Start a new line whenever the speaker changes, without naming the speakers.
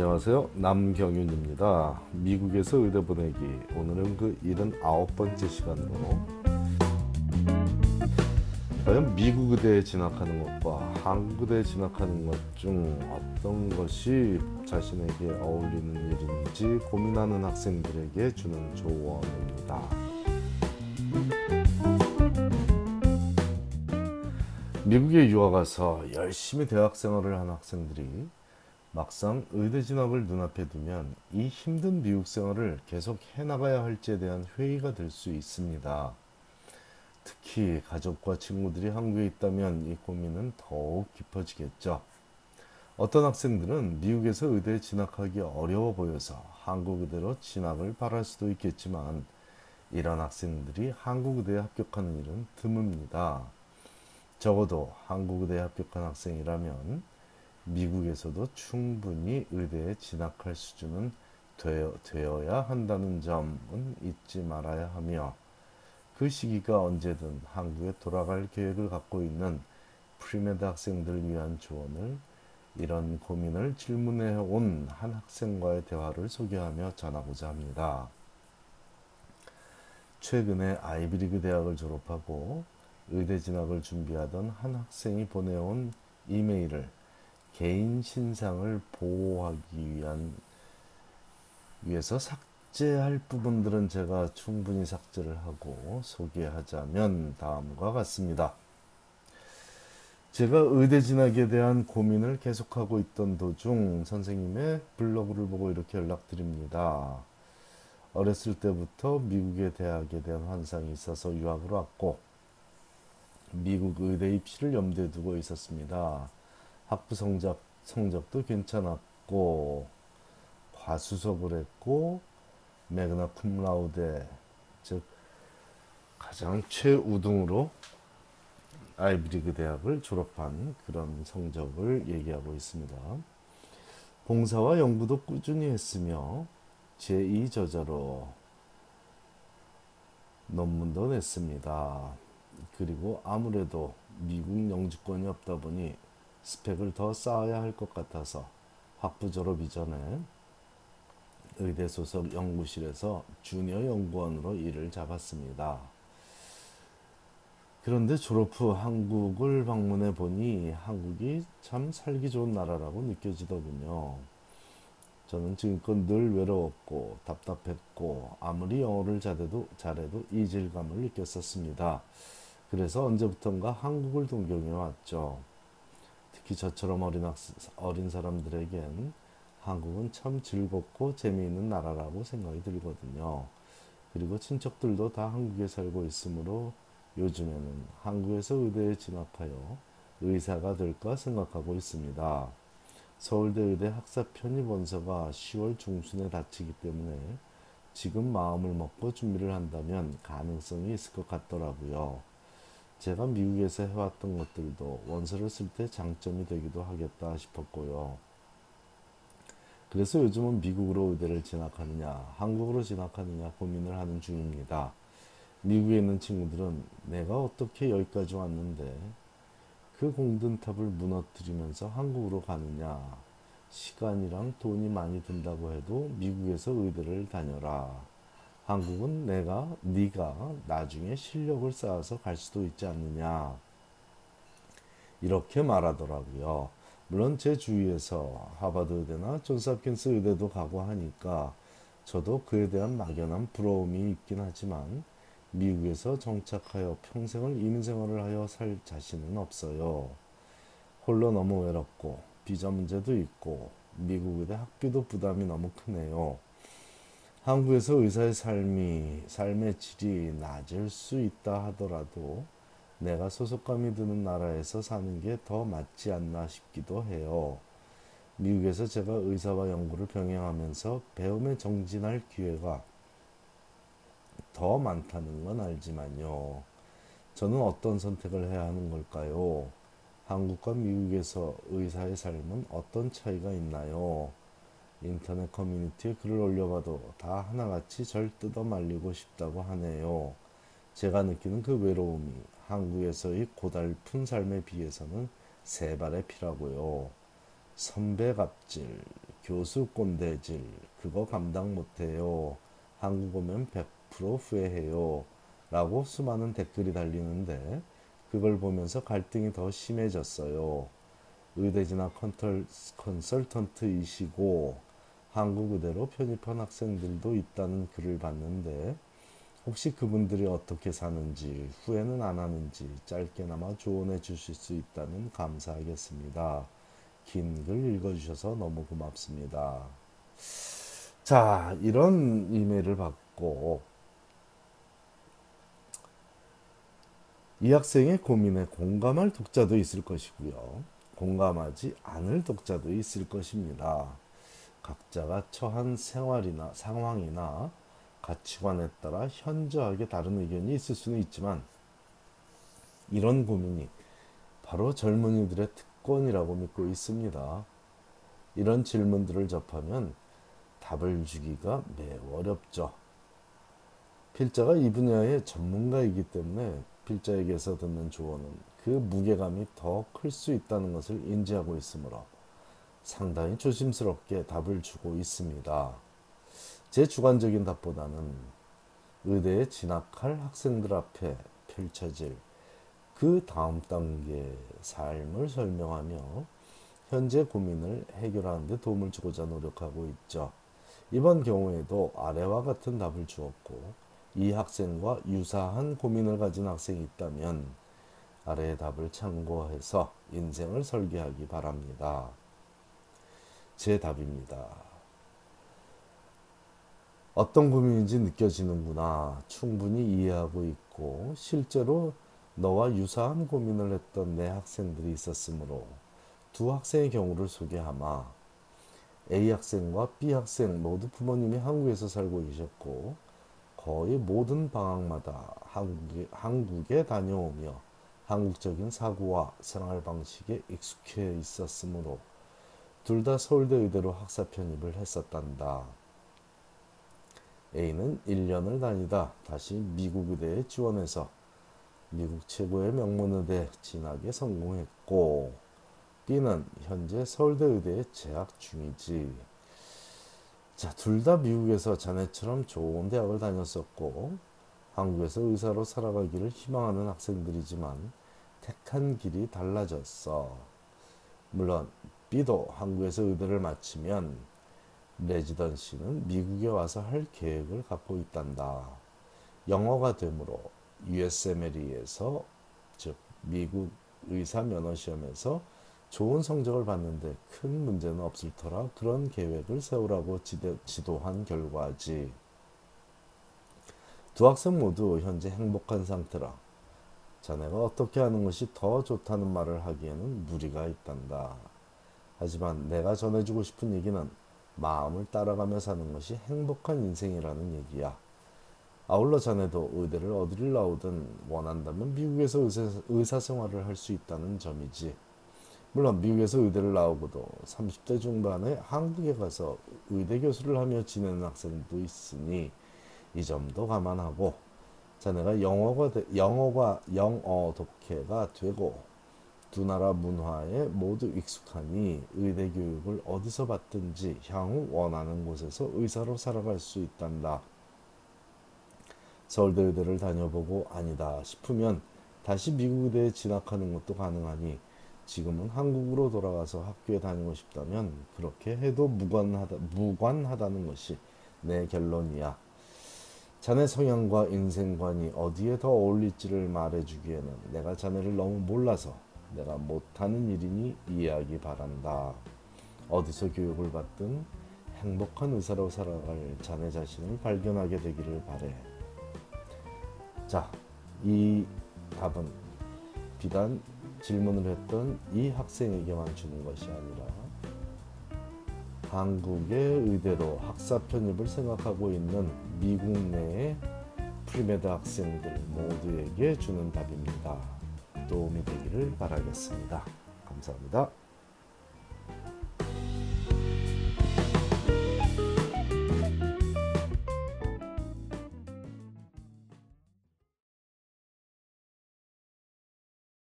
안녕하세요. 남경윤입니다. 미국에서 의대 보내기. 오늘은 그 79번째 시간으로 과연 미국 의대에 진학하는 것과 한국 의대에 진학하는 것 중 어떤 것이 자신에게 어울리는 일인지 고민하는 학생들에게 주는 조언입니다. 미국에 유학 가서 열심히 대학 생활을 한 학생들이 막상 의대 진학을 눈앞에 두면 이 힘든 미국 생활을 계속 해나가야 할지에 대한 회의가 될 수 있습니다. 특히 가족과 친구들이 한국에 있다면 이 고민은 더욱 깊어지겠죠. 어떤 학생들은 미국에서 의대에 진학하기 어려워 보여서 한국 의대로 진학을 바랄 수도 있겠지만 이런 학생들이 한국 의대에 합격하는 일은 드뭅니다. 적어도 한국 의대에 합격한 학생이라면 미국에서도 충분히 의대에 진학할 수준은 되어, 되어야 한다는 점은 잊지 말아야 하며 그 시기가 언제든 한국에 돌아갈 계획을 갖고 있는 pre-med 학생들 위한 조언을 이런 고민을 질문해 온 한 학생과의 대화를 소개하며 전하고자 합니다. 최근에 아이비리그 대학을 졸업하고 의대 진학을 준비하던 한 학생이 보내온 이메일을 개인 신상을 보호하기 위한 위해서 삭 삭제할 부분들은 제가 충분히 삭제를 하고 소개하자면 다음과 같습니다. 제가 의대 진학에 대한 고민을 계속하고 있던 도중 선생님의 블로그를 보고 이렇게 연락드립니다. 어렸을 때부터 미국의 대학에 대한 환상이 있어서 유학을 왔고 미국 의대 입시를 염두에 두고 있었습니다. 학부 성적, 성적도 괜찮았고 과수석을 했고 매그나 쿰라우데 즉 가장 최우등으로 아이비리그 대학을 졸업한 그런 성적을 얘기하고 있습니다. 봉사와 연구도 꾸준히 했으며 제2 저자로 논문도 냈습니다. 그리고 아무래도 미국 영주권이 없다 보니 스펙을 더 쌓아야 할 것 같아서 학부 졸업 이전에 의대 소속 연구실에서 주니어 연구원으로 일을 잡았습니다. 그런데 졸업 후 한국을 방문해 보니 한국이 참 살기 좋은 나라라고 느껴지더군요. 저는 지금껏 늘 외로웠고 답답했고 아무리 영어를 잘해도, 잘해도 이질감을 느꼈었습니다. 그래서 언제부턴가 한국을 동경해 왔죠. 특히 저처럼 어린, 학, 어린 사람들에겐 한국은 참 즐겁고 재미있는 나라라고 생각이 들거든요. 그리고 친척들도 다 한국에 살고 있으므로 요즘에는 한국에서 의대에 진학하여 의사가 될까 생각하고 있습니다. 서울대 의대 학사 편입 원서가 10월 중순에 닥치기 때문에 지금 마음을 먹고 준비를 한다면 가능성이 있을 것 같더라고요. 제가 미국에서 해왔던 것들도 원서를 쓸 때 장점이 되기도 하겠다 싶었고요. 그래서 요즘은 미국으로 의대를 진학하느냐, 한국으로 진학하느냐 고민을 하는 중입니다. 미국에 있는 친구들은 내가 어떻게 여기까지 왔는데 그 공든탑을 무너뜨리면서 한국으로 가느냐, 시간이랑 돈이 많이 든다고 해도 미국에서 의대를 다녀라. 한국은 내가 네가 나중에 실력을 쌓아서 갈 수도 있지 않느냐. 이렇게 말하더라고요. 물론 제 주위에서 하버드 의대나 존스홉킨스 의대도 가고 하니까 저도 그에 대한 막연한 부러움이 있긴 하지만 미국에서 정착하여 평생을 이민 생활을 하여 살 자신은 없어요. 홀로 너무 외롭고 비자 문제도 있고 미국 의대 학비도 부담이 너무 크네요. 한국에서 의사의 삶이 삶의 질이 낮을 수 있다 하더라도 내가 소속감이 드는 나라에서 사는 게 더 맞지 않나 싶기도 해요. 미국에서 제가 의사와 연구를 병행하면서 배움에 정진할 기회가 더 많다는 건 알지만요. 저는 어떤 선택을 해야 하는 걸까요? 한국과 미국에서 의사의 삶은 어떤 차이가 있나요? 인터넷 커뮤니티에 글을 올려봐도 다 하나같이 절 뜯어 말리고 싶다고 하네요. 제가 느끼는 그 외로움이 한국에서의 고달픈 삶에 비해서는 세 발의 피라고요. 선배 갑질, 교수 꼰대질 그거 감당 못해요. 한국 오면 100% 후회해요. 라고 수많은 댓글이 달리는데 그걸 보면서 갈등이 더 심해졌어요. 의대 진학 컨설턴트이시고 한국 의대로 편입한 학생들도 있다는 글을 봤는데 혹시 그분들이 어떻게 사는지 후회는 안 하는지 짧게나마 조언해 주실 수 있다면 감사하겠습니다. 긴 글 읽어주셔서 너무 고맙습니다. 자, 이런 이메일을 받고 이 학생의 고민에 공감할 독자도 있을 것이고요. 공감하지 않을 독자도 있을 것입니다. 각자가 처한 생활이나 상황이나 가치관에 따라 현저하게 다른 의견이 있을 수는 있지만 이런 고민이 바로 젊은이들의 특권이라고 믿고 있습니다. 이런 질문들을 접하면 답을 주기가 매우 어렵죠. 필자가 이 분야의 전문가이기 때문에 필자에게서 듣는 조언은 그 무게감이 더 클 수 있다는 것을 인지하고 있으므로 상당히 조심스럽게 답을 주고 있습니다. 제 주관적인 답보다는 의대에 진학할 학생들 앞에 펼쳐질 그 다음 단계 삶을 설명하며 현재 고민을 해결하는 데 도움을 주고자 노력하고 있죠. 이번 경우에도 아래와 같은 답을 주었고 이 학생과 유사한 고민을 가진 학생이 있다면 아래의 답을 참고해서 인생을 설계하기 바랍니다. 제 답입니다. 어떤 고민인지 느껴지는구나. 충분히 이해하고 있고 실제로 너와 유사한 고민을 했던 내 학생들이 있었으므로 두 학생의 경우를 소개하마. A 학생과 B 학생 모두 부모님이 한국에서 살고 계셨고 거의 모든 방학마다 한국에, 한국에 다녀오며 한국적인 사고와 생활 방식에 익숙해 있었으므로 둘 다 서울대 의대로 학사 편입을 했었단다. A는 1년을 다니다 다시 미국 의대에 지원해서 미국 최고의 명문 의대 진학에 성공했고 B는 현재 서울대 의대에 재학 중이지. 자, 둘 다 미국에서 자네처럼 좋은 대학을 다녔었고 한국에서 의사로 살아가기를 희망하는 학생들이지만 택한 길이 달라졌어. 물론 B도 한국에서 의대를 마치면 레지던시는 미국에 와서 할 계획을 갖고 있단다. 영어가 되므로 USMLE에서 즉 미국 의사 면허 시험에서 좋은 성적을 받는데 큰 문제는 없을 터라 그런 계획을 세우라고 지도한 결과지. 두 학생 모두 현재 행복한 상태라 자네가 어떻게 하는 것이 더 좋다는 말을 하기에는 무리가 있단다. 하지만 내가 전해주고 싶은 얘기는 마음을 따라가며 사는 것이 행복한 인생이라는 얘기야. 아울러 자네도 의대를 어디를 나오든 원한다면 미국에서 의사 생활을 할 수 있다는 점이지. 물론 미국에서 의대를 나오고도 30대 중반에 한국에 가서 의대 교수를 하며 지내는 학생도 있으니 이 점도 감안하고 자네가 영어가 영어가 영어 독해가 되고 두 나라 문화에 모두 익숙하니 의대 교육을 어디서 받든지 향후 원하는 곳에서 의사로 살아갈 수 있단다. 서울대 의대를 다녀보고 아니다 싶으면 다시 미국 의대에 진학하는 것도 가능하니 지금은 한국으로 돌아가서 학교에 다니고 싶다면 그렇게 해도 무관하다, 무관하다는 것이 내 결론이야. 자네 성향과 인생관이 어디에 더 어울릴지를 말해주기에는 내가 자네를 너무 몰라서 내가 못하는 일이니 이해하기 바란다. 어디서 교육을 받든 행복한 의사로 살아갈 자네 자신을 발견하게 되기를 바래. 자, 이 답은 비단 질문을 했던 이 학생에게만 주는 것이 아니라 한국의 의대로 학사 편입을 생각하고 있는 미국 내의 pre-med 학생들 모두에게 주는 답입니다. 도움이 되기를 바라겠습니다. 감사합니다.